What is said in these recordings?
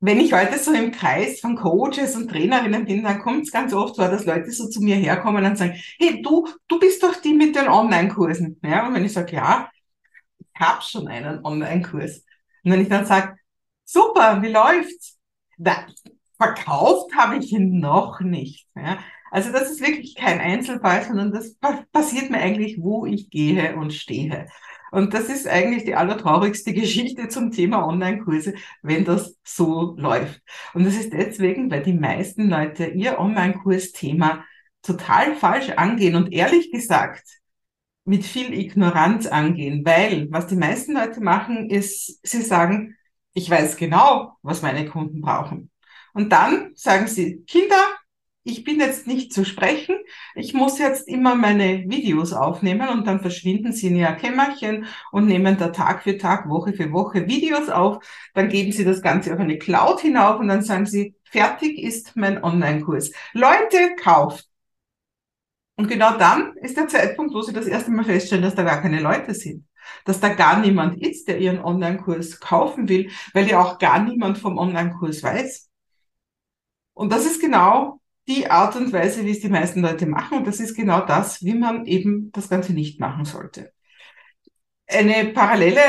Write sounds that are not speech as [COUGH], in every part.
wenn ich heute so im Kreis von Coaches und Trainerinnen bin, dann kommt es ganz oft vor, dass Leute so zu mir herkommen und sagen, hey, du, du bist doch die mit den Online-Kursen. Ja, und wenn ich sage, ja, ich habe schon einen Online-Kurs. Und wenn ich dann sage, super, wie läuft's? Da, verkauft habe ich ihn noch nicht. Ja. Also das ist wirklich kein Einzelfall, sondern das passiert mir eigentlich, wo ich gehe und stehe. Und das ist eigentlich die allertraurigste [LAUGHS] Geschichte zum Thema Online-Kurse, wenn das so läuft. Und das ist deswegen, weil die meisten Leute ihr Online-Kurs-Thema total falsch angehen und ehrlich gesagt mit viel Ignoranz angehen, weil was die meisten Leute machen, ist, sie sagen, ich weiß genau, was meine Kunden brauchen. Und dann sagen sie, Kinder, ich bin jetzt nicht zu sprechen, ich muss jetzt immer meine Videos aufnehmen und dann verschwinden sie in ihr Kämmerchen und nehmen da Tag für Tag, Woche für Woche Videos auf. Dann geben sie das Ganze auf eine Cloud hinauf und dann sagen sie, fertig ist mein Online-Kurs. Leute, kauft. Und genau dann ist der Zeitpunkt, wo sie das erste Mal feststellen, dass da gar keine Leute sind. Dass da gar niemand ist, der ihren Online-Kurs kaufen will, weil ja auch gar niemand vom Online-Kurs weiß. Und das ist genau die Art und Weise, wie es die meisten Leute machen. Und das ist genau das, wie man eben das Ganze nicht machen sollte. Eine parallele,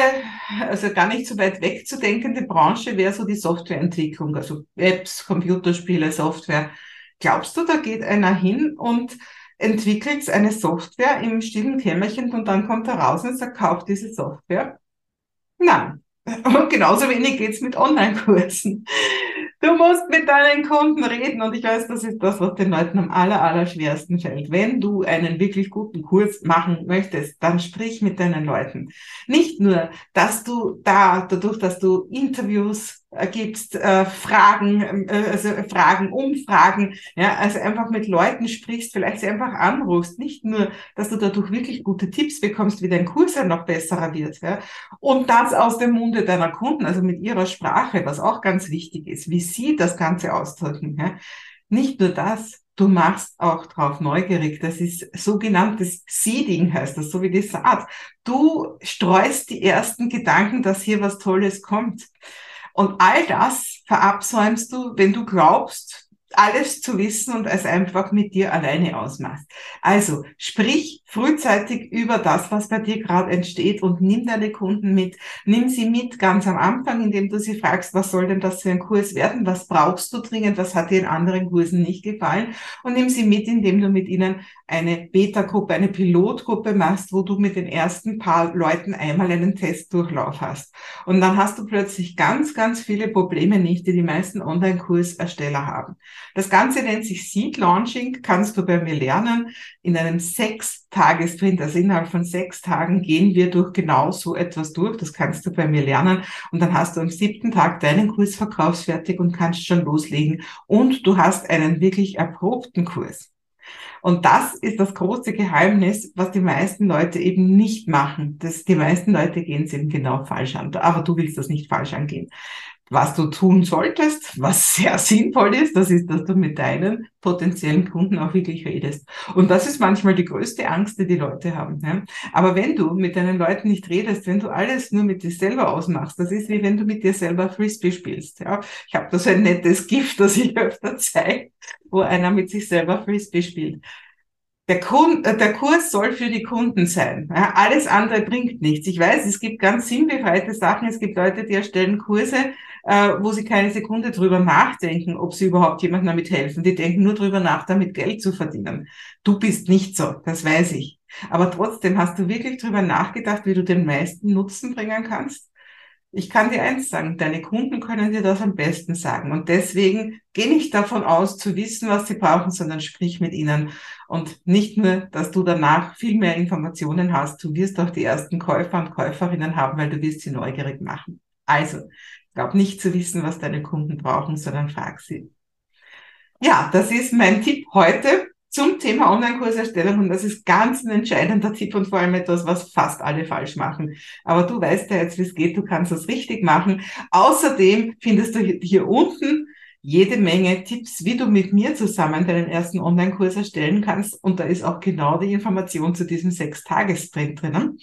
also gar nicht so weit weg zu denkende Branche wäre so die Softwareentwicklung, also Apps, Computerspiele, Software. Glaubst du, da geht einer hin und entwickelt eine Software im stillen Kämmerchen und dann kommt er raus und sagt, kauft diese Software? Nein. [LAUGHS] Und genauso wenig geht's mit Online-Kursen. Du musst mit deinen Kunden reden und ich weiß, das ist das, was den Leuten am aller, aller schwersten fällt. Wenn du einen wirklich guten Kurs machen möchtest, dann sprich mit deinen Leuten. Nicht nur, dass du da, dadurch, dass du Interviews gibst, äh, Fragen, äh, also Fragen, Umfragen, ja, also einfach mit Leuten sprichst, vielleicht sie einfach anrufst, nicht nur, dass du dadurch wirklich gute Tipps bekommst, wie dein Kurs ja noch besserer wird, ja, und das aus dem Munde deiner Kunden, also mit ihrer Sprache, was auch ganz wichtig ist, wie sie das Ganze ausdrücken, ja. Nicht nur das, du machst auch drauf neugierig. Das ist sogenanntes Seeding heißt das, so wie die Saat. Du streust die ersten Gedanken, dass hier was Tolles kommt. Und all das verabsäumst du, wenn du glaubst, alles zu wissen und es einfach mit dir alleine ausmachst. Also sprich frühzeitig über das, was bei dir gerade entsteht und nimm deine Kunden mit. Nimm sie mit ganz am Anfang, indem du sie fragst, was soll denn das für ein Kurs werden? Was brauchst du dringend? Was hat dir in anderen Kursen nicht gefallen? Und nimm sie mit, indem du mit ihnen eine Beta-Gruppe, eine Pilotgruppe machst, wo du mit den ersten paar Leuten einmal einen Testdurchlauf hast. Und dann hast du plötzlich ganz, ganz viele Probleme nicht, die die meisten Online-Kursersteller haben. Das Ganze nennt sich Seed Launching, kannst du bei mir lernen, in einem sechs Tagesprint. Also innerhalb von sechs Tagen gehen wir durch genau so etwas durch. Das kannst du bei mir lernen. Und dann hast du am siebten Tag deinen Kurs verkaufsfertig und kannst schon loslegen. Und du hast einen wirklich erprobten Kurs. Und das ist das große Geheimnis, was die meisten Leute eben nicht machen. Das, die meisten Leute gehen es eben genau falsch an. Aber du willst das nicht falsch angehen. Was du tun solltest, was sehr sinnvoll ist, das ist, dass du mit deinen potenziellen Kunden auch wirklich redest. Und das ist manchmal die größte Angst, die die Leute haben. Ja? Aber wenn du mit deinen Leuten nicht redest, wenn du alles nur mit dir selber ausmachst, das ist wie wenn du mit dir selber Frisbee spielst. Ja? Ich habe da so ein nettes Gift, das ich öfter zeige, wo einer mit sich selber Frisbee spielt. Der, Kund, äh, der Kurs soll für die Kunden sein. Ja, alles andere bringt nichts. Ich weiß, es gibt ganz sinnbefreite Sachen. Es gibt Leute, die erstellen Kurse, äh, wo sie keine Sekunde drüber nachdenken, ob sie überhaupt jemandem damit helfen. Die denken nur drüber nach, damit Geld zu verdienen. Du bist nicht so, das weiß ich. Aber trotzdem hast du wirklich drüber nachgedacht, wie du den meisten Nutzen bringen kannst? Ich kann dir eins sagen, deine Kunden können dir das am besten sagen. Und deswegen geh nicht davon aus, zu wissen, was sie brauchen, sondern sprich mit ihnen. Und nicht nur, dass du danach viel mehr Informationen hast, du wirst auch die ersten Käufer und Käuferinnen haben, weil du wirst sie neugierig machen. Also, glaub nicht zu wissen, was deine Kunden brauchen, sondern frag sie. Ja, das ist mein Tipp heute zum Thema Online-Kurserstellung und das ist ganz ein entscheidender Tipp und vor allem etwas, was fast alle falsch machen. Aber du weißt ja jetzt, wie es geht, du kannst das richtig machen. Außerdem findest du hier unten jede Menge Tipps, wie du mit mir zusammen deinen ersten Online-Kurs erstellen kannst und da ist auch genau die Information zu diesem Sechs-Tages-Sprint drinnen.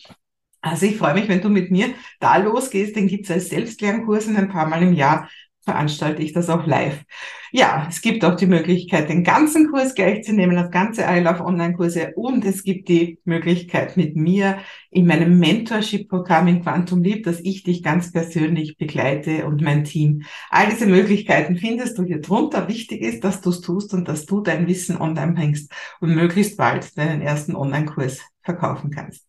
Also ich freue mich, wenn du mit mir da losgehst, den gibt's als Selbstlernkurs ein paar Mal im Jahr veranstalte ich das auch live. Ja, es gibt auch die Möglichkeit, den ganzen Kurs gleich zu nehmen, das ganze Love Online-Kurse und es gibt die Möglichkeit mit mir in meinem Mentorship-Programm in Quantum Leap, dass ich dich ganz persönlich begleite und mein Team. All diese Möglichkeiten findest du hier drunter. Wichtig ist, dass du es tust und dass du dein Wissen online bringst und möglichst bald deinen ersten Online-Kurs verkaufen kannst.